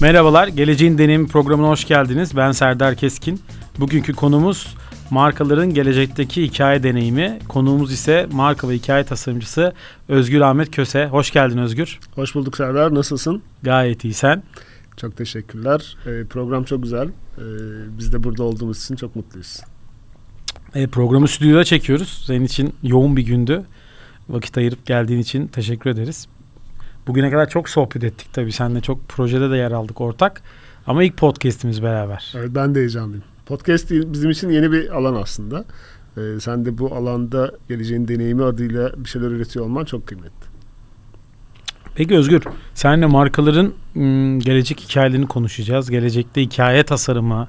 Merhabalar, Geleceğin Deneyimi programına hoş geldiniz. Ben Serdar Keskin. Bugünkü konumuz markaların gelecekteki hikaye deneyimi. Konuğumuz ise marka ve hikaye tasarımcısı Özgür Ahmet Köse. Hoş geldin Özgür. Hoş bulduk Serdar. Nasılsın? Gayet iyi sen. Çok teşekkürler. Ee, program çok güzel. Ee, biz de burada olduğumuz için çok mutluyuz. E, programı stüdyoda çekiyoruz. Senin için yoğun bir gündü. Vakit ayırıp geldiğin için teşekkür ederiz. Bugüne kadar çok sohbet ettik tabii. Seninle çok projede de yer aldık ortak. Ama ilk podcast'imiz beraber. Evet ben de heyecanlıyım. Podcast bizim için yeni bir alan aslında. Ee, sen de bu alanda geleceğin deneyimi adıyla bir şeyler üretiyor olman çok kıymetli. Peki Özgür, seninle markaların ım, gelecek hikayelerini konuşacağız. Gelecekte hikaye tasarımı,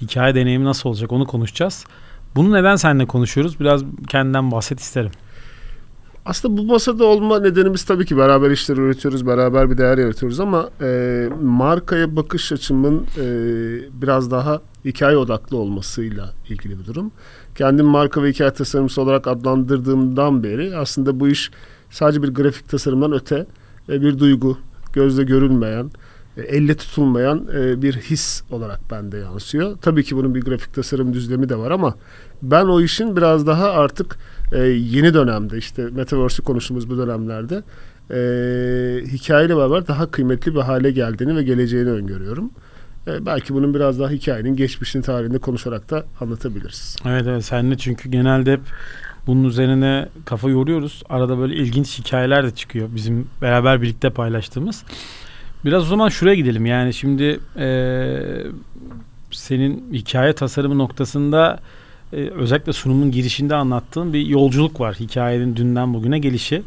hikaye deneyimi nasıl olacak onu konuşacağız. Bunu neden seninle konuşuyoruz? Biraz kendinden bahset isterim. Aslında bu masada olma nedenimiz tabii ki beraber işler üretiyoruz, beraber bir değer yaratıyoruz ama e, markaya bakış açımın e, biraz daha hikaye odaklı olmasıyla ilgili bir durum. Kendim marka ve hikaye tasarımcısı olarak adlandırdığımdan beri aslında bu iş sadece bir grafik tasarımdan öte e, bir duygu, gözle görülmeyen, e, elle tutulmayan e, bir his olarak bende yansıyor. Tabii ki bunun bir grafik tasarım düzlemi de var ama ben o işin biraz daha artık e, yeni dönemde işte Metaverse'ü konuştuğumuz bu dönemlerde e, hikayeyle beraber daha kıymetli bir hale geldiğini ve geleceğini öngörüyorum. E, belki bunun biraz daha hikayenin geçmişini tarihinde konuşarak da anlatabiliriz. Evet evet seninle çünkü genelde hep bunun üzerine kafa yoruyoruz. Arada böyle ilginç hikayeler de çıkıyor bizim beraber birlikte paylaştığımız. Biraz o zaman şuraya gidelim. Yani şimdi e, senin hikaye tasarımı noktasında e, özellikle sunumun girişinde anlattığın bir yolculuk var. Hikayenin dünden bugüne gelişi.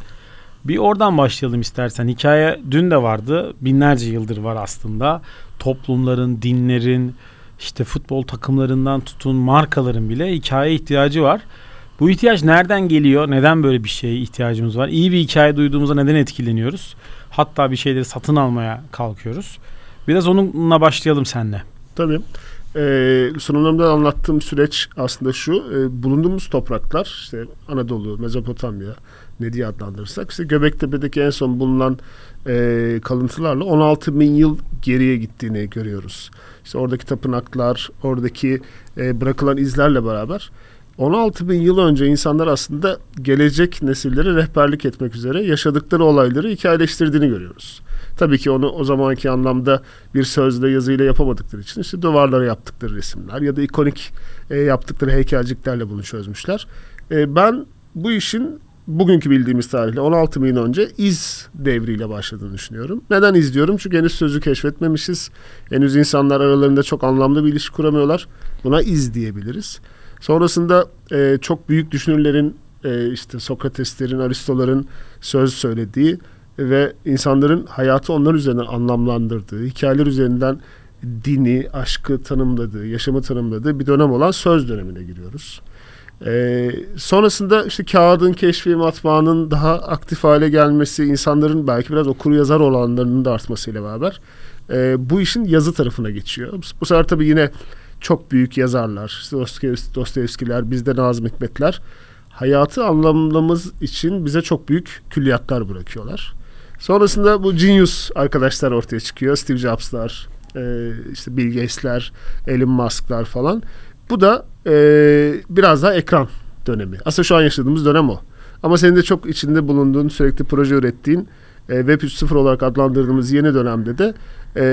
Bir oradan başlayalım istersen. Hikaye dün de vardı. Binlerce yıldır var aslında. Toplumların, dinlerin, işte futbol takımlarından tutun markaların bile hikaye ihtiyacı var. Bu ihtiyaç nereden geliyor? Neden böyle bir şeye ihtiyacımız var? İyi bir hikaye duyduğumuzda neden etkileniyoruz? Hatta bir şeyleri satın almaya kalkıyoruz. Biraz onunla başlayalım seninle. Tabii. Ee, sunumlarımda anlattığım süreç aslında şu. E, bulunduğumuz topraklar işte Anadolu, Mezopotamya ne diye adlandırırsak işte Göbektepe'deki en son bulunan e, kalıntılarla 16 bin yıl geriye gittiğini görüyoruz. İşte oradaki tapınaklar, oradaki e, bırakılan izlerle beraber 16 bin yıl önce insanlar aslında gelecek nesillere rehberlik etmek üzere yaşadıkları olayları hikayeleştirdiğini görüyoruz. Tabii ki onu o zamanki anlamda bir sözle yazıyla yapamadıkları için işte duvarlara yaptıkları resimler ya da ikonik e, yaptıkları heykelciklerle bunu çözmüşler. E, ben bu işin bugünkü bildiğimiz tarihle 16 bin önce iz devriyle başladığını düşünüyorum. Neden iz diyorum? Çünkü henüz sözü keşfetmemişiz. Henüz insanlar aralarında çok anlamlı bir ilişki kuramıyorlar. Buna iz diyebiliriz. Sonrasında e, çok büyük düşünürlerin e, işte Sokrateslerin, Aristoların söz söylediği ve insanların hayatı onlar üzerinden anlamlandırdığı, hikayeler üzerinden dini, aşkı tanımladığı, yaşamı tanımladığı bir dönem olan söz dönemine giriyoruz. Ee, sonrasında işte kağıdın keşfi, matbaanın daha aktif hale gelmesi, insanların belki biraz okur yazar olanlarının da artmasıyla beraber e, bu işin yazı tarafına geçiyor. Bu sefer tabii yine çok büyük yazarlar, işte Dostoyevskiler, bizde Nazım Hikmetler hayatı anlamlamamız için bize çok büyük külliyatlar bırakıyorlar. Sonrasında bu genius arkadaşlar ortaya çıkıyor. Steve Jobs'lar, e, işte Bill Gates'ler, Elon Musk'lar falan. Bu da e, biraz daha ekran dönemi. Aslında şu an yaşadığımız dönem o. Ama senin de çok içinde bulunduğun, sürekli proje ürettiğin e, Web 3.0 olarak adlandırdığımız yeni dönemde de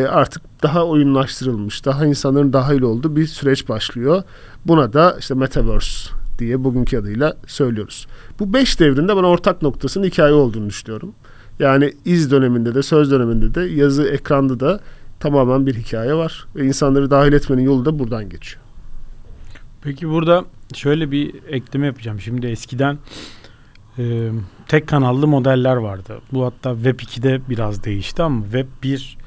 artık daha oyunlaştırılmış, daha insanların dahil olduğu bir süreç başlıyor. Buna da işte Metaverse diye bugünkü adıyla söylüyoruz. Bu beş devrinde ben ortak noktasının hikaye olduğunu düşünüyorum. Yani iz döneminde de söz döneminde de yazı ekranda da tamamen bir hikaye var. Ve insanları dahil etmenin yolu da buradan geçiyor. Peki burada şöyle bir ekleme yapacağım. Şimdi eskiden e, tek kanallı modeller vardı. Bu hatta Web 2'de biraz değişti ama Web 1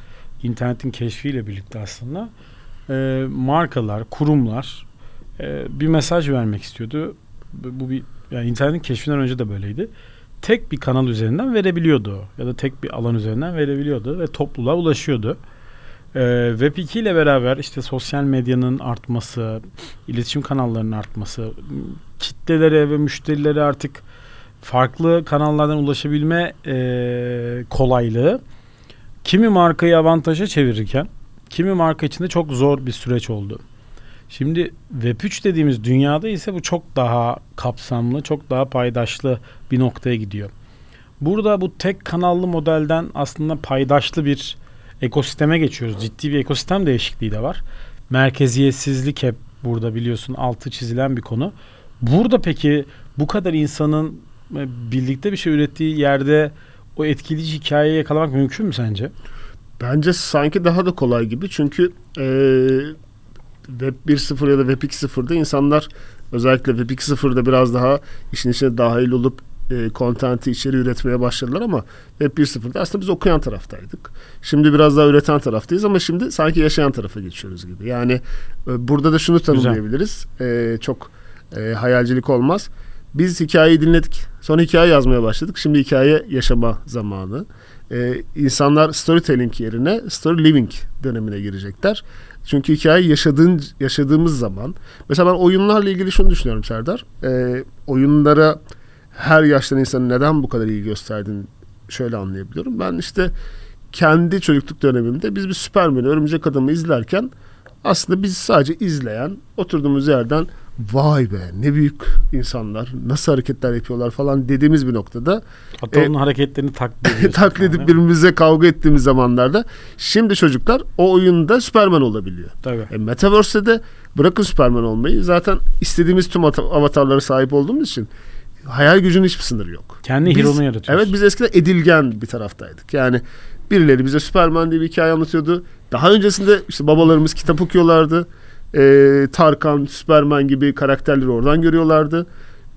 internetin keşfiyle birlikte aslında e, markalar, kurumlar e, bir mesaj vermek istiyordu. Bu bir yani internetin keşfinden önce de böyleydi. Tek bir kanal üzerinden verebiliyordu ya da tek bir alan üzerinden verebiliyordu ve topluluğa ulaşıyordu. Ee, Web 2 ile beraber işte sosyal medyanın artması, iletişim kanallarının artması, kitlelere ve müşterilere artık farklı kanallardan ulaşabilme e, kolaylığı kimi markayı avantaja çevirirken kimi marka için de çok zor bir süreç oldu. Şimdi Web3 dediğimiz dünyada ise bu çok daha kapsamlı, çok daha paydaşlı bir noktaya gidiyor. Burada bu tek kanallı modelden aslında paydaşlı bir ekosisteme geçiyoruz. Ciddi bir ekosistem değişikliği de var. Merkeziyetsizlik hep burada biliyorsun altı çizilen bir konu. Burada peki bu kadar insanın e, birlikte bir şey ürettiği yerde o etkileyici hikayeyi yakalamak mümkün mü sence? Bence sanki daha da kolay gibi. Çünkü e, Web 1.0 ya da Web 2.0'da insanlar özellikle Web 2.0'da biraz daha işin içine dahil olup e, content'i içeri üretmeye başladılar ama Web 1.0'da aslında biz okuyan taraftaydık. Şimdi biraz daha üreten taraftayız ama şimdi sanki yaşayan tarafa geçiyoruz gibi. Yani e, burada da şunu tanımlayabiliriz. E, çok e, hayalcilik olmaz. Biz hikayeyi dinledik. Sonra hikaye yazmaya başladık. Şimdi hikaye yaşama zamanı. Ee, insanlar storytelling yerine story living dönemine girecekler. Çünkü hikaye yaşadığın, yaşadığımız zaman. Mesela ben oyunlarla ilgili şunu düşünüyorum Serdar. Ee, oyunlara her yaştan insanın neden bu kadar iyi gösterdiğini şöyle anlayabiliyorum. Ben işte kendi çocukluk dönemimde biz bir Superman'i, Örümcek Adam'ı izlerken aslında biz sadece izleyen, oturduğumuz yerden vay be ne büyük insanlar nasıl hareketler yapıyorlar falan dediğimiz bir noktada hatta e, onun hareketlerini taklit taklit edip yani. birbirimize kavga ettiğimiz zamanlarda şimdi çocuklar o oyunda Superman olabiliyor. Tabii. E, Metaverse'de de bırakın Superman olmayı zaten istediğimiz tüm avatarlara sahip olduğumuz için hayal gücünün hiçbir sınırı yok. Kendi biz, yaratıyoruz. Evet biz eskiden edilgen bir taraftaydık. Yani birileri bize Superman diye bir hikaye anlatıyordu. Daha öncesinde işte babalarımız kitap okuyorlardı e, Tarkan, Superman gibi karakterleri oradan görüyorlardı.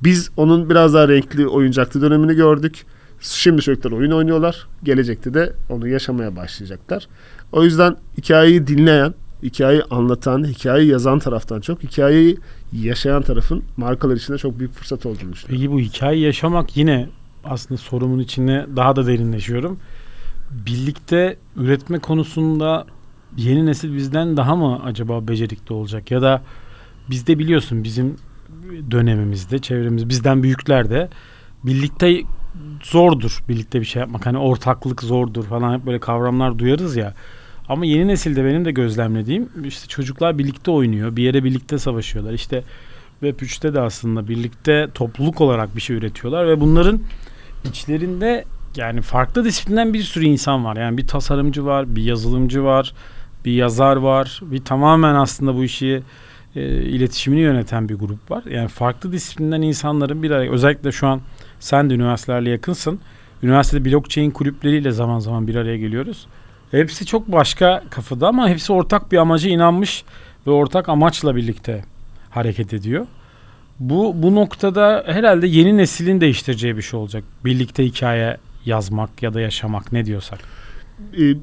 Biz onun biraz daha renkli oyuncaklı dönemini gördük. Şimdi çocuklar oyun oynuyorlar. Gelecekte de onu yaşamaya başlayacaklar. O yüzden hikayeyi dinleyen, hikayeyi anlatan, hikayeyi yazan taraftan çok hikayeyi yaşayan tarafın markalar için de çok büyük fırsat olduğunu düşünüyorum. Peki bu hikayeyi yaşamak yine aslında sorumun içine daha da derinleşiyorum. Birlikte üretme konusunda yeni nesil bizden daha mı acaba becerikli olacak? Ya da bizde biliyorsun bizim dönemimizde çevremiz bizden büyükler de birlikte zordur birlikte bir şey yapmak. Hani ortaklık zordur falan hep böyle kavramlar duyarız ya. Ama yeni nesilde benim de gözlemlediğim işte çocuklar birlikte oynuyor bir yere birlikte savaşıyorlar. İşte Web 3'te de aslında birlikte topluluk olarak bir şey üretiyorlar ve bunların içlerinde yani farklı disiplinden bir sürü insan var. Yani bir tasarımcı var, bir yazılımcı var, bir yazar var. Bir tamamen aslında bu işi e, iletişimini yöneten bir grup var. Yani farklı disiplinden insanların bir araya özellikle şu an sen de üniversitelerle yakınsın. Üniversitede blockchain kulüpleriyle zaman zaman bir araya geliyoruz. Hepsi çok başka kafada ama hepsi ortak bir amaca inanmış ve ortak amaçla birlikte hareket ediyor. Bu bu noktada herhalde yeni neslin değiştireceği bir şey olacak. Birlikte hikaye yazmak ya da yaşamak ne diyorsak.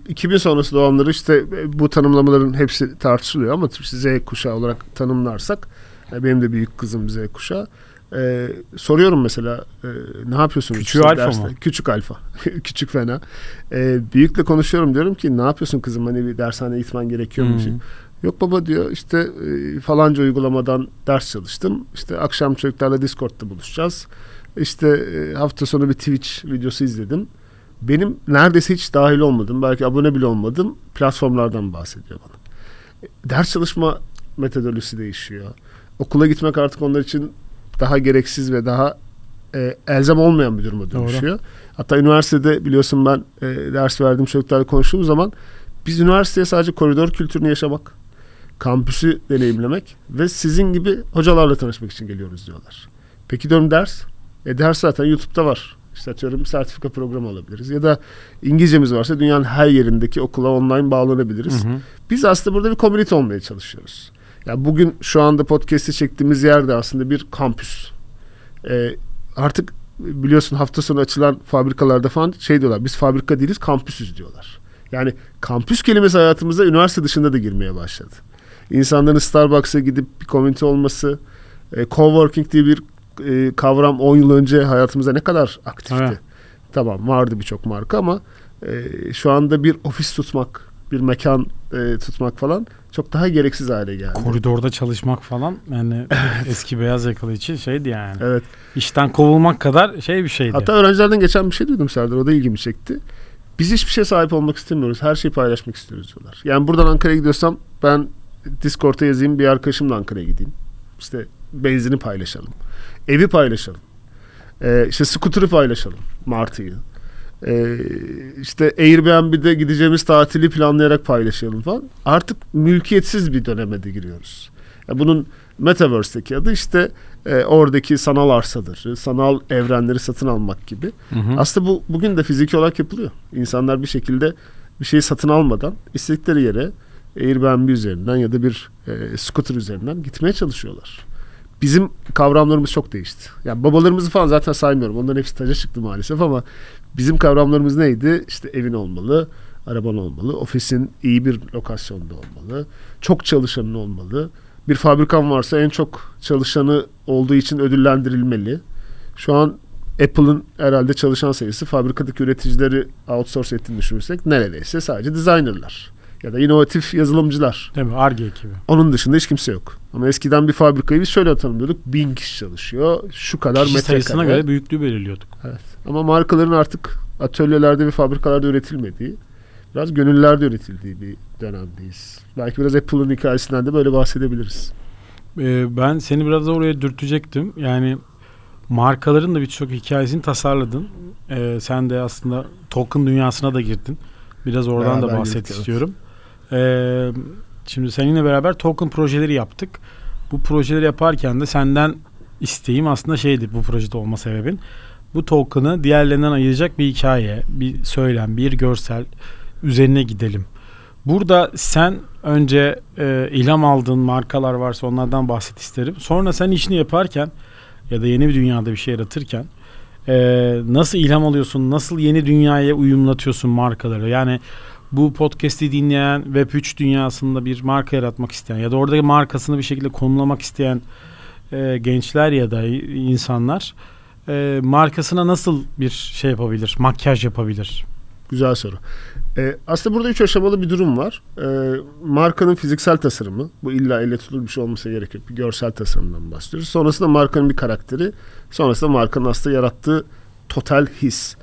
2000 e, sonrası doğanları işte e, bu tanımlamaların hepsi tartışılıyor ama Z kuşağı olarak tanımlarsak e, benim de büyük kızım Z kuşağı. Ee, soruyorum mesela e, ne yapıyorsun? Küçük işte alfa derste? mı? Küçük alfa. Küçük fena. Ee, büyükle konuşuyorum diyorum ki ne yapıyorsun kızım hani bir dershane gitmen gerekiyor mu? Hmm. Yok baba diyor işte e, falanca uygulamadan ders çalıştım. İşte akşam çocuklarla Discord'da buluşacağız. İşte e, hafta sonu bir Twitch videosu izledim benim neredeyse hiç dahil olmadım. Belki abone bile olmadım. Platformlardan bahsediyor bana. Ders çalışma metodolojisi değişiyor. Okula gitmek artık onlar için daha gereksiz ve daha e, elzem olmayan bir duruma dönüşüyor. Doğru. Hatta üniversitede biliyorsun ben e, ders verdiğim çocuklarla konuştuğum zaman biz üniversiteye sadece koridor kültürünü yaşamak, kampüsü deneyimlemek ve sizin gibi hocalarla tanışmak için geliyoruz diyorlar. Peki diyorum ders? E ders zaten YouTube'da var. İşte atıyorum sertifika programı alabiliriz. Ya da İngilizcemiz varsa dünyanın her yerindeki okula online bağlanabiliriz. Hı hı. Biz aslında burada bir komünite olmaya çalışıyoruz. Yani bugün şu anda podcast'i çektiğimiz yerde aslında bir kampüs. Ee, artık biliyorsun hafta sonu açılan fabrikalarda falan şey diyorlar. Biz fabrika değiliz kampüsüz diyorlar. Yani kampüs kelimesi hayatımıza üniversite dışında da girmeye başladı. İnsanların Starbucks'a gidip bir komünite olması, e, coworking diye bir e, kavram 10 yıl önce hayatımızda ne kadar aktifti. Evet. Tamam vardı birçok marka ama e, şu anda bir ofis tutmak, bir mekan e, tutmak falan çok daha gereksiz hale geldi. Koridorda çalışmak falan yani evet. eski beyaz yakalı için şeydi yani. Evet. İşten kovulmak kadar şey bir şeydi. Hatta öğrencilerden geçen bir şey duydum Serdar. O da ilgimi çekti. Biz hiçbir şeye sahip olmak istemiyoruz. Her şeyi paylaşmak istiyoruz diyorlar. Yani buradan Ankara'ya gidiyorsam ben Discord'a yazayım bir arkadaşımla Ankara'ya gideyim. İşte benzini paylaşalım. Evi paylaşalım. Ee, işte scooter'ı paylaşalım. Martı'yı. Ee, işte Airbnb'de gideceğimiz tatili planlayarak paylaşalım falan. Artık mülkiyetsiz bir döneme de giriyoruz. Ya bunun Metaverse'deki adı işte e, oradaki sanal arsadır, sanal evrenleri satın almak gibi. Hı hı. Aslında bu bugün de fiziki olarak yapılıyor. İnsanlar bir şekilde bir şeyi satın almadan istedikleri yere Airbnb üzerinden ya da bir e, scooter üzerinden gitmeye çalışıyorlar. Bizim kavramlarımız çok değişti. Yani babalarımızı falan zaten saymıyorum. Onların hepsi taca çıktı maalesef ama bizim kavramlarımız neydi? İşte evin olmalı, araban olmalı, ofisin iyi bir lokasyonda olmalı, çok çalışanın olmalı. Bir fabrikan varsa en çok çalışanı olduğu için ödüllendirilmeli. Şu an Apple'ın herhalde çalışan sayısı fabrikadaki üreticileri outsource ettiğini düşünürsek neredeyse sadece designerlar ya da inovatif yazılımcılar. Değil mi? Arge ekibi. Onun dışında hiç kimse yok. Ama eskiden bir fabrikayı biz şöyle tanımlıyorduk. Bin kişi çalışıyor. Şu kadar Kişi metrekare. sayısına göre büyüklüğü belirliyorduk. Evet. Ama markaların artık atölyelerde ve fabrikalarda üretilmediği, biraz gönüllerde üretildiği bir dönemdeyiz. Belki biraz Apple'ın hikayesinden de böyle bahsedebiliriz. Ee, ben seni biraz da oraya dürtecektim. Yani markaların da birçok hikayesini tasarladın. Ee, sen de aslında token dünyasına da girdin. Biraz oradan da Beraber bahset girdik, evet. istiyorum. Ee, şimdi seninle beraber token projeleri yaptık. Bu projeleri yaparken de senden isteğim aslında şeydi bu projede olma sebebin. Bu token'ı diğerlerinden ayıracak bir hikaye, bir söylem, bir görsel üzerine gidelim. Burada sen önce e, ilham aldığın markalar varsa onlardan bahset isterim. Sonra sen işini yaparken ya da yeni bir dünyada bir şey yaratırken e, nasıl ilham alıyorsun, nasıl yeni dünyaya uyumlatıyorsun markaları? Yani bu podcast'i dinleyen Web3 dünyasında bir marka yaratmak isteyen ya da oradaki markasını bir şekilde konumlamak isteyen e, gençler ya da insanlar e, markasına nasıl bir şey yapabilir, makyaj yapabilir? Güzel soru. Ee, aslında burada üç aşamalı bir durum var. Ee, markanın fiziksel tasarımı. Bu illa elle tutulur bir şey olmasa gerek yok. Bir görsel tasarımdan bahsediyoruz. Sonrasında markanın bir karakteri. Sonrasında markanın aslında yarattığı total his.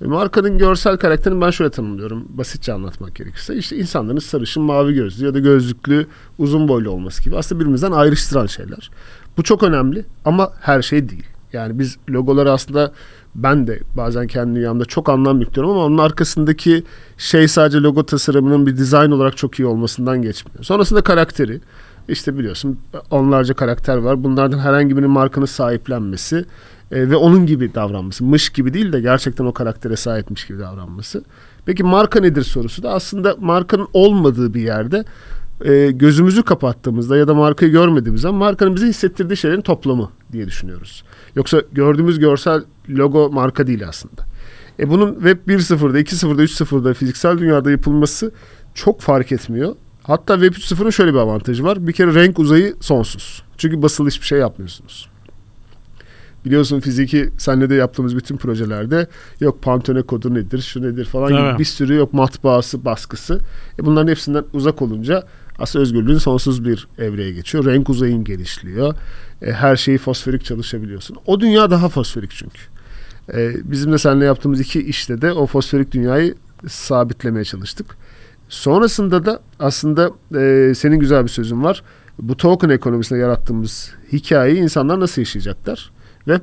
Markanın görsel karakterini ben şöyle tanımlıyorum. Basitçe anlatmak gerekirse. işte insanların sarışın, mavi gözlü ya da gözlüklü, uzun boylu olması gibi. Aslında birbirimizden ayrıştıran şeyler. Bu çok önemli ama her şey değil. Yani biz logoları aslında ben de bazen kendi dünyamda çok anlam yüklüyorum ama onun arkasındaki şey sadece logo tasarımının bir dizayn olarak çok iyi olmasından geçmiyor. Sonrasında karakteri. İşte biliyorsun onlarca karakter var. Bunlardan herhangi birinin markanın sahiplenmesi e, ve onun gibi davranması. Mış gibi değil de gerçekten o karaktere sahipmiş gibi davranması. Peki marka nedir sorusu da aslında markanın olmadığı bir yerde e, gözümüzü kapattığımızda ya da markayı görmediğimiz zaman markanın bize hissettirdiği şeylerin toplamı diye düşünüyoruz. Yoksa gördüğümüz görsel logo marka değil aslında. E bunun Web 1.0'da, 2.0'da, 3.0'da fiziksel dünyada yapılması çok fark etmiyor. Hatta Web 3.0'ın şöyle bir avantajı var. Bir kere renk uzayı sonsuz. Çünkü basılı hiçbir şey yapmıyorsunuz. Biliyorsun fiziki senle de yaptığımız bütün projelerde yok Pantone kodu nedir, şu nedir falan gibi bir sürü yok matbaası, baskısı. E bunların hepsinden uzak olunca aslında özgürlüğün sonsuz bir evreye geçiyor. Renk uzayın genişliyor. E, her şeyi fosforik çalışabiliyorsun. O dünya daha fosforik çünkü. E, bizim de seninle yaptığımız iki işte de o fosforik dünyayı sabitlemeye çalıştık. Sonrasında da aslında e, senin güzel bir sözün var. Bu token ekonomisinde yarattığımız hikayeyi insanlar nasıl yaşayacaklar? Ve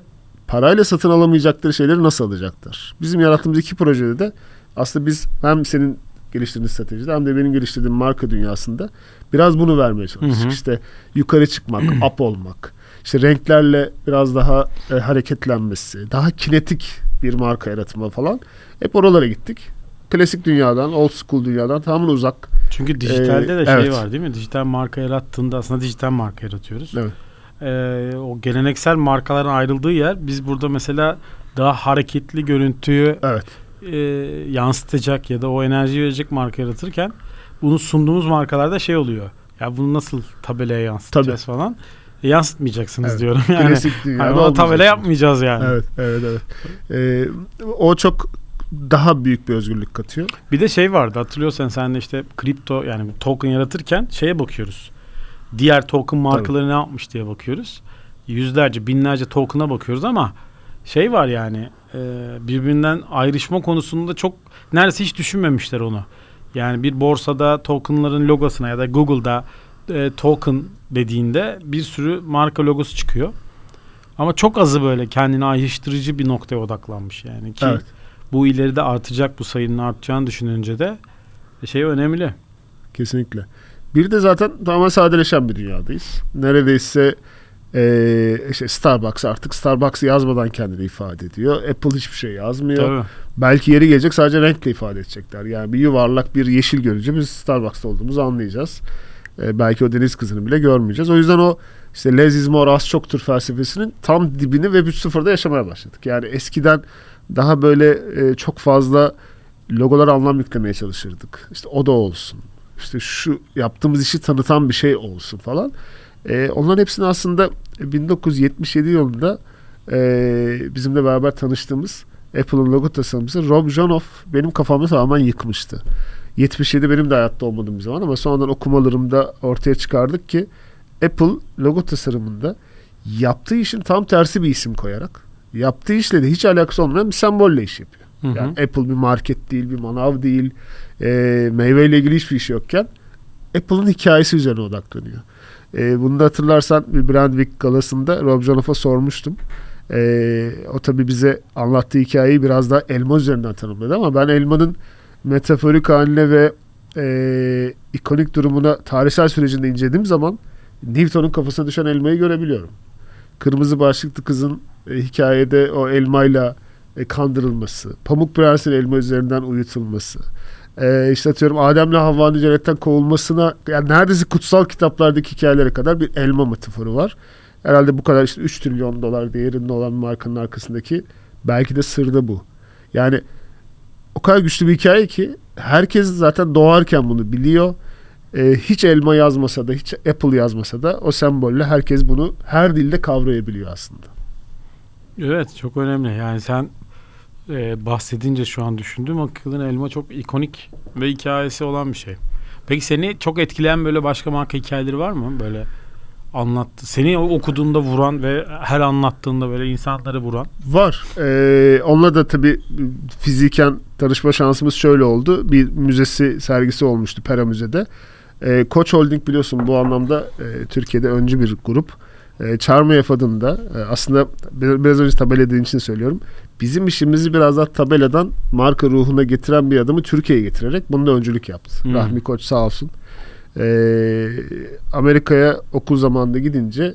parayla satın alamayacakları şeyleri nasıl alacaklar? Bizim yarattığımız iki projede de aslında biz hem senin geliştirdiğin stratejide hem de benim geliştirdiğim marka dünyasında biraz bunu vermeye çalıştık. Hı hı. İşte yukarı çıkmak, up olmak, işte renklerle biraz daha e, hareketlenmesi, daha kinetik bir marka yaratımı falan. Hep oralara gittik. Klasik dünyadan, old school dünyadan tamamen uzak. Çünkü dijitalde de Ee, şey evet. var değil mi? Dijital marka yarattığında aslında dijital marka yaratıyoruz. Evet. Ee, o geleneksel markaların ayrıldığı yer biz burada mesela daha hareketli görüntüyü Evet. e, yansıtacak ya da o enerjiyi verecek marka yaratırken bunu sunduğumuz markalarda şey oluyor. Ya bunu nasıl tabelaya yansıtacağız falan. E, yansıtmayacaksınız Evet. diyorum. Yani, Klasik hani o tabela yapmayacağız yani. Evet, evet, evet. Ee, o çok daha büyük bir özgürlük katıyor. Bir de şey vardı hatırlıyorsan sen de işte kripto yani token yaratırken şeye bakıyoruz. Diğer token markaları ne yapmış diye bakıyoruz. Yüzlerce binlerce token'a bakıyoruz ama şey var yani e, birbirinden ayrışma konusunda çok neredeyse hiç düşünmemişler onu. Yani bir borsada tokenların logosuna ya da Google'da e, token dediğinde bir sürü marka logosu çıkıyor. Ama çok azı böyle kendini ayrıştırıcı bir noktaya odaklanmış yani ki Evet. bu ileride artacak bu sayının artacağını düşününce de şey önemli. Kesinlikle. Bir de zaten tamamen sadeleşen bir dünyadayız. Neredeyse eee işte Starbucks artık Starbucks yazmadan kendini ifade ediyor. Apple hiçbir şey yazmıyor. Tabii. Belki yeri gelecek sadece renkle ifade edecekler. Yani bir yuvarlak bir yeşil görünce biz Starbucks'ta olduğumuzu anlayacağız. Ee, belki o deniz kızını bile görmeyeceğiz. O yüzden o işte less is more az çoktur felsefesinin tam dibini Web 3.0'da yaşamaya başladık. Yani eskiden daha böyle e, çok fazla logolara anlam yüklemeye çalışırdık. İşte o da olsun. İşte şu yaptığımız işi tanıtan bir şey olsun falan. Ee, onların hepsini aslında 1977 yılında e, bizimle beraber tanıştığımız Apple'ın logo tasarımcısı Rob Janoff benim kafamı tamamen yıkmıştı. 77 benim de hayatta olmadığım bir zaman ama sonradan okumalarımda ortaya çıkardık ki Apple logo tasarımında yaptığı işin tam tersi bir isim koyarak yaptığı işle de hiç alakası olmayan bir sembolle iş yapıyor. Hı hı. Yani Apple bir market değil, bir manav değil, e, meyveyle ilgili hiçbir iş yokken Apple'ın hikayesi üzerine odaklanıyor. E, bunu da hatırlarsan bir Brand Week galasında Rob Janoff'a sormuştum. E, o tabii bize anlattığı hikayeyi biraz daha elma üzerinden tanımladı ama ben elmanın metaforik haline ve e, ikonik durumuna tarihsel sürecinde incelediğim zaman Newton'un kafasına düşen elmayı görebiliyorum. Kırmızı başlıklı kızın e, hikayede o elmayla e, kandırılması, Pamuk Prens'in elma üzerinden uyutulması, e, işte atıyorum Adem'le Havva'nın cennetten kovulmasına yani neredeyse kutsal kitaplardaki hikayelere kadar bir elma metaforu var. Herhalde bu kadar işte 3 trilyon dolar değerinde olan markanın arkasındaki belki de sır da bu. Yani o kadar güçlü bir hikaye ki herkes zaten doğarken bunu biliyor. E, hiç elma yazmasa da hiç Apple yazmasa da o sembolle herkes bunu her dilde kavrayabiliyor aslında. Evet çok önemli. Yani sen e, bahsedince şu an düşündüm. Akılın elma çok ikonik ve hikayesi olan bir şey. Peki seni çok etkileyen böyle başka marka hikayeleri var mı? Böyle anlattı. Seni okuduğunda vuran ve her anlattığında böyle insanları vuran. Var. Ee, onunla da tabii fiziken tanışma şansımız şöyle oldu. Bir müzesi sergisi olmuştu Pera Müze'de. Ee, Koç Holding biliyorsun bu anlamda e, Türkiye'de öncü bir grup. E, Charmef adında e, aslında biraz önce tabela için söylüyorum. Bizim işimizi biraz daha tabeladan marka ruhuna getiren bir adamı Türkiye'ye getirerek bunu da öncülük yaptı. Hmm. Rahmi Koç sağ olsun. Ee, Amerika'ya okul zamanında gidince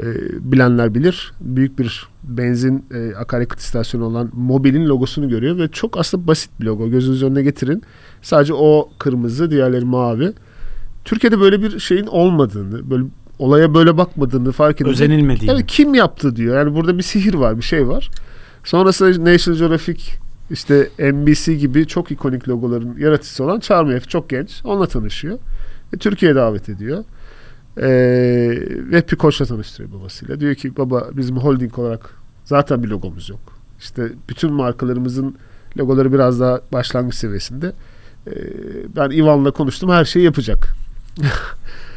e, bilenler bilir. Büyük bir benzin e, akaryakıt istasyonu olan Mobil'in logosunu görüyor ve çok aslında basit bir logo. Gözünüzün önüne getirin. Sadece o kırmızı, diğerleri mavi. Türkiye'de böyle bir şeyin olmadığını, böyle olaya böyle bakmadığını fark edince Özenilmediğini. Evet kim yaptı diyor. Yani burada bir sihir var, bir şey var. Sonrasında National Geographic işte NBC gibi çok ikonik logoların yaratıcısı olan Charmef çok genç. Onunla tanışıyor. Ve Türkiye'ye davet ediyor. Ee, ve bir koçla tanıştırıyor babasıyla. Diyor ki baba bizim holding olarak zaten bir logomuz yok. İşte bütün markalarımızın logoları biraz daha başlangıç seviyesinde. Ee, ben Ivan'la konuştum her şeyi yapacak.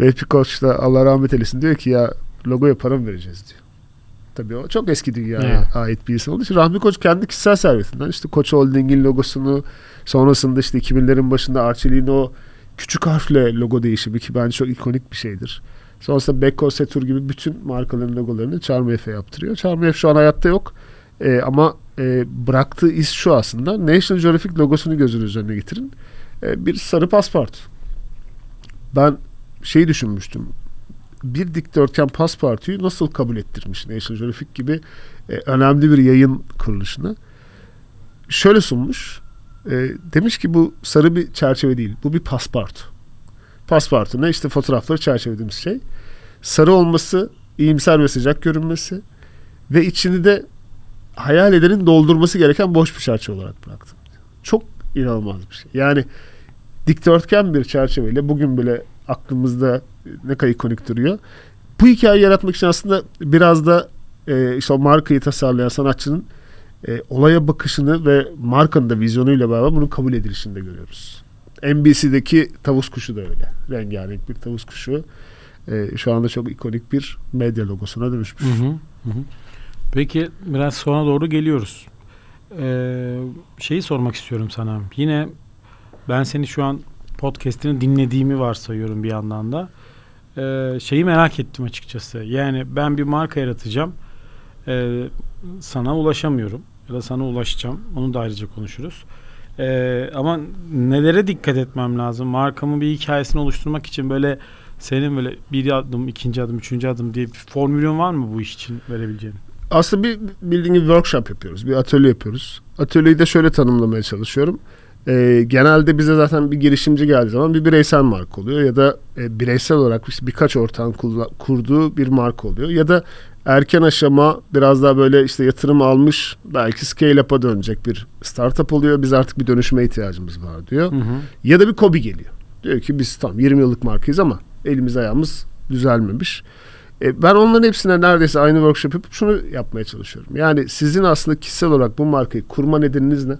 ve Koç da Allah rahmet eylesin diyor ki ya logoya para mı vereceğiz diyor. Tabii o çok eski dünyaya Evet. ait bir isim olduğu için Rahmi Koç kendi kişisel servetinden işte Koç Holding'in logosunu sonrasında işte 2000'lerin başında Arçelik'in o küçük harfle logo değişimi ki bence çok ikonik bir şeydir. Sonrasında Beko, Setur gibi bütün markaların logolarını Charmef'e yaptırıyor. Charmef şu an hayatta yok. Ee, ama e, bıraktığı iz şu aslında. National Geographic logosunu gözünüz önüne getirin. Ee, bir sarı pasport. Ben şeyi düşünmüştüm. Bir dikdörtgen paspartuyu nasıl kabul ettirmiş National Geographic gibi e, önemli bir yayın kuruluşuna. Şöyle sunmuş. E, demiş ki bu sarı bir çerçeve değil. Bu bir paspartu. Paspartu ne? İşte fotoğrafları çerçevelediğimiz şey. Sarı olması, iyimser ve sıcak görünmesi ve içini de hayal edenin doldurması gereken boş bir çerçeve olarak bıraktım. Çok inanılmaz bir şey. Yani dikdörtgen bir çerçeveyle bugün bile aklımızda ne kadar ikonik duruyor. Bu hikayeyi yaratmak için aslında biraz da e, işte o markayı tasarlayan sanatçının e, olaya bakışını ve markanın da vizyonuyla beraber bunu kabul edilişini de görüyoruz. NBC'deki tavus kuşu da öyle. Rengarenk bir tavus kuşu. E, şu anda çok ikonik bir medya logosuna dönüşmüş. Hı hı, hı. Peki biraz sonra doğru geliyoruz. Ee, şeyi sormak istiyorum sana. Yine ben seni şu an podcast'ini dinlediğimi varsayıyorum bir yandan da. Ee, şeyi merak ettim açıkçası. Yani ben bir marka yaratacağım. Ee, sana ulaşamıyorum. Ya da sana ulaşacağım. Onu da ayrıca konuşuruz. Ee, ama nelere dikkat etmem lazım? Markamın bir hikayesini oluşturmak için böyle senin böyle bir adım, ikinci adım, üçüncü adım diye bir formülün var mı bu iş için verebileceğin? Aslında bir bildiğin gibi workshop yapıyoruz. Bir atölye yapıyoruz. Atölyeyi de şöyle tanımlamaya çalışıyorum. Ee, genelde bize zaten bir girişimci geldiği zaman bir bireysel marka oluyor ya da e, bireysel olarak işte birkaç ortağın kurduğu bir marka oluyor ya da erken aşama biraz daha böyle işte yatırım almış belki scale up'a dönecek bir startup oluyor. Biz artık bir dönüşüme ihtiyacımız var diyor. Hı hı. Ya da bir kobi geliyor. Diyor ki biz tam 20 yıllık markayız ama elimiz ayağımız düzelmemiş. E, ben onların hepsine neredeyse aynı workshop yapıp şunu yapmaya çalışıyorum. Yani sizin aslında kişisel olarak bu markayı kurma nedeniniz ne?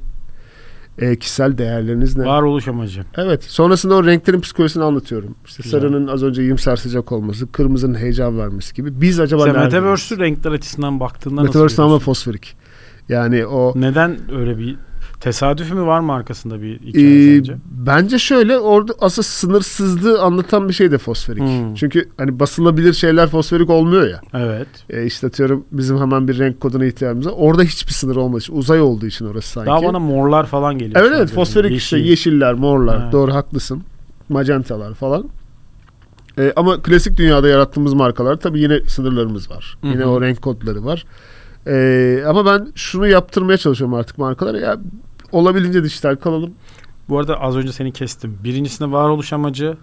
E, kişisel değerleriniz ne? Varoluş amacı. Evet. Sonrasında o renklerin psikolojisini anlatıyorum. İşte Güzel. sarının az önce iyimser sıcak olması, kırmızının heyecan vermesi gibi. Biz acaba Mesela neredeyiz? Metaverse'ü renkler açısından baktığında nasıl Metaverse tamamen fosforik. Yani o Neden öyle bir tesadüf mü var mı arkasında bir hikaye Ee, sence? bence şöyle orada asıl sınırsızlığı anlatan bir şey de fosforik. Hmm. Çünkü hani basılabilir şeyler fosforik olmuyor ya. Evet. E, işte atıyorum bizim hemen bir renk koduna ihtiyacımız var. Orada hiçbir sınır olmadığı için uzay olduğu için orası sanki. Daha bana morlar falan geliyor. evet evet gözüme. fosforik işte Yeşil. yeşiller, morlar. Evet. Doğru haklısın. Magentalar falan. E, ama klasik dünyada yarattığımız markalar tabii yine sınırlarımız var. Hı Yine o renk kodları var. E, ama ben şunu yaptırmaya çalışıyorum artık markalara. Ya olabildiğince dijital kalalım. Bu arada az önce seni kestim. Birincisinde varoluş amacı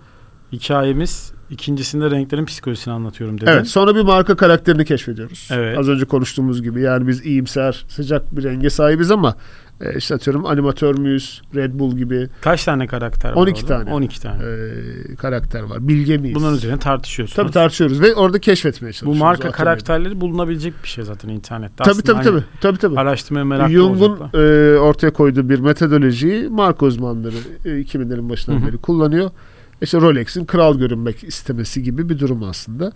hikayemiz. ikincisinde renklerin psikolojisini anlatıyorum dedin. Evet, sonra bir marka karakterini keşfediyoruz. Evet. Az önce konuştuğumuz gibi yani biz iyimser, sıcak bir renge sahibiz ama e, işte atıyorum animatör müyüz, Red Bull gibi Kaç tane karakter var 12 orada? tane. 12 tane. e, karakter var. Bilge miyiz? Bunların üzerine tartışıyorsunuz. Tabii tartışıyoruz ve orada keşfetmeye Bu çalışıyoruz. marka o atölyede. karakterleri bulunabilecek bir şey zaten internette. Tabii Aslında tabii tabii. tabii, tabii. Hani araştırmaya meraklı Jung'un e, ortaya koyduğu bir metodolojiyi marka uzmanları e, 2000'lerin başından beri kullanıyor. İşte Rolex'in kral görünmek istemesi gibi bir durum aslında.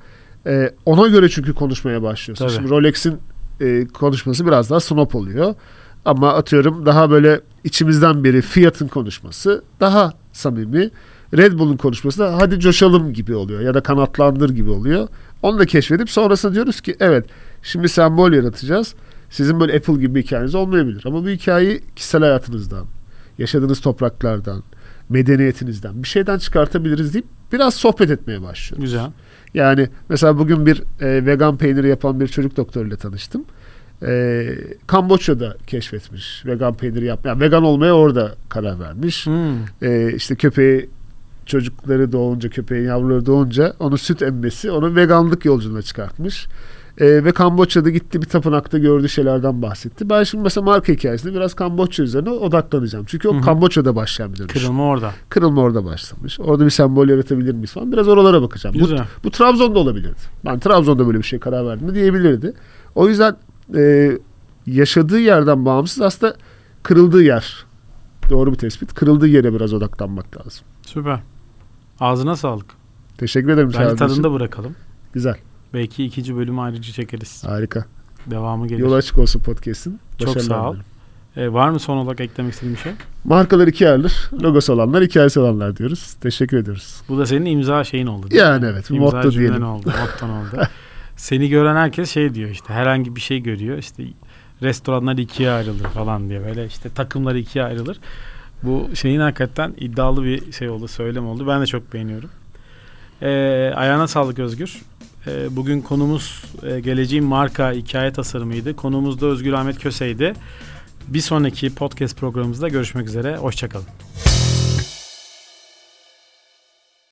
E, ona göre çünkü konuşmaya başlıyorsun. Tabii. Şimdi Rolex'in e, konuşması biraz daha snob oluyor. Ama atıyorum daha böyle içimizden biri Fiat'ın konuşması daha samimi. Red Bull'un konuşması da hadi coşalım gibi oluyor ya da kanatlandır gibi oluyor. Onu da keşfedip sonrasında diyoruz ki evet şimdi sembol yaratacağız. Sizin böyle Apple gibi bir hikayeniz olmayabilir. Ama bu hikayeyi kişisel hayatınızdan, yaşadığınız topraklardan, medeniyetinizden bir şeyden çıkartabiliriz deyip biraz sohbet etmeye başlıyoruz. Güzel. Yani mesela bugün bir e, vegan peyniri yapan bir çocuk doktoruyla tanıştım. E, Kamboçya'da keşfetmiş vegan peyniri yap. Yani vegan olmaya orada karar vermiş. Hmm. E, işte köpeği çocukları doğunca, köpeğin yavruları doğunca onu süt emmesi onu veganlık yolculuğuna çıkartmış. E, ve Kamboçya'da gitti bir tapınakta gördüğü şeylerden bahsetti. Ben şimdi mesela marka hikayesinde biraz Kamboçya üzerine odaklanacağım. Çünkü o Hı hı. Kamboçya'da başlayan bir dönüş. Kırılma orada. Kırılma orada başlamış. Orada bir sembol yaratabilir miyiz falan. Biraz oralara bakacağım. Bu, Güzel. bu Trabzon'da olabilirdi. Ben Trabzon'da böyle bir şey karar verdim diyebilirdi. O yüzden e, yaşadığı yerden bağımsız aslında kırıldığı yer. Doğru bir tespit. Kırıldığı yere biraz odaklanmak lazım. Süper. Ağzına sağlık. Teşekkür ederim. Bence için. tadında bırakalım. Güzel. Belki ikinci bölümü ayrıca çekeriz. Harika. Devamı gelir. Yol açık olsun podcast'in. Çok sağ ol. Ee, var mı son olarak eklemek istediğin bir şey? Markalar ikiye ayrılır. Logosu olanlar, hikayesi olanlar diyoruz. Teşekkür ediyoruz. Bu da senin imza şeyin oldu Yani mi? evet, motto diyelim. oldu. Motton oldu. Seni gören herkes şey diyor işte herhangi bir şey görüyor işte restoranlar ikiye ayrılır falan diye böyle işte takımlar ikiye ayrılır. Bu şeyin hakikaten iddialı bir şey oldu söylem oldu. Ben de çok beğeniyorum. Ee, ayağına sağlık Özgür. Ee, bugün konumuz e, geleceğin marka hikaye tasarımıydı. Konuğumuz da Özgür Ahmet Köse'ydi. Bir sonraki podcast programımızda görüşmek üzere. Hoşçakalın.